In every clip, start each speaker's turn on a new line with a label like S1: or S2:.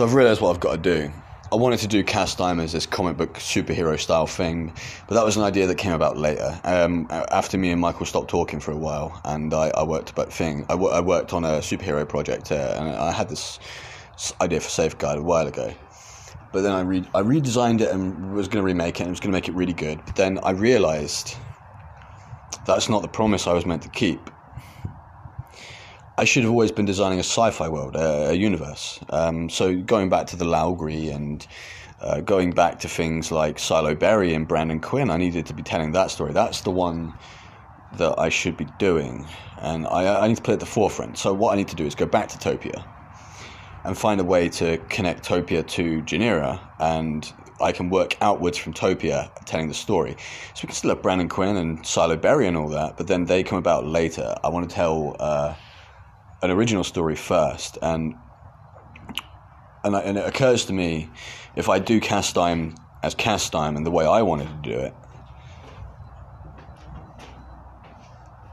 S1: So I've realised what I've got to do. I wanted to do Cast as this comic book superhero style thing, but that was an idea that came about later. Um, after me and Michael stopped talking for a while, and I, I worked about thing. I, w- I worked on a superhero project, uh, and I had this idea for Safeguard a while ago. But then I re- I redesigned it and was going to remake it and was going to make it really good. But then I realised that's not the promise I was meant to keep. I should have always been designing a sci-fi world, a, a universe. Um, so going back to the Laugri and uh, going back to things like Silo Berry and Brandon Quinn, I needed to be telling that story. That's the one that I should be doing, and I, I need to it at the forefront. So what I need to do is go back to Topia and find a way to connect Topia to Janira, and I can work outwards from Topia telling the story. So we can still have Brandon Quinn and Silo Berry and all that, but then they come about later. I want to tell. Uh, an original story first, and and, and it occurs to me if I do cast time as cast time and the way I wanted to do it,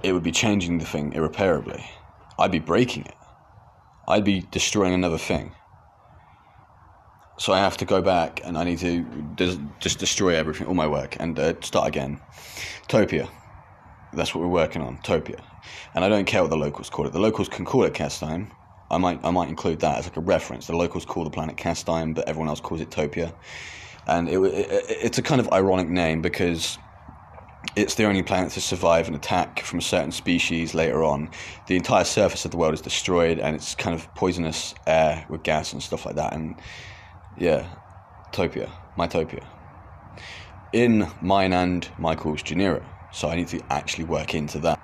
S1: it would be changing the thing irreparably. I'd be breaking it. I'd be destroying another thing. So I have to go back and I need to just destroy everything, all my work, and uh, start again. Topia. That's what we're working on, Topia. And I don't care what the locals call it. The locals can call it Castime. I might I might include that as like a reference. The locals call the planet Castime, but everyone else calls it Topia. And it, it, it's a kind of ironic name because it's the only planet to survive an attack from a certain species later on. The entire surface of the world is destroyed, and it's kind of poisonous air with gas and stuff like that. And yeah, Topia, my Topia. In mine and Michael's Janira. So I need to actually work into that.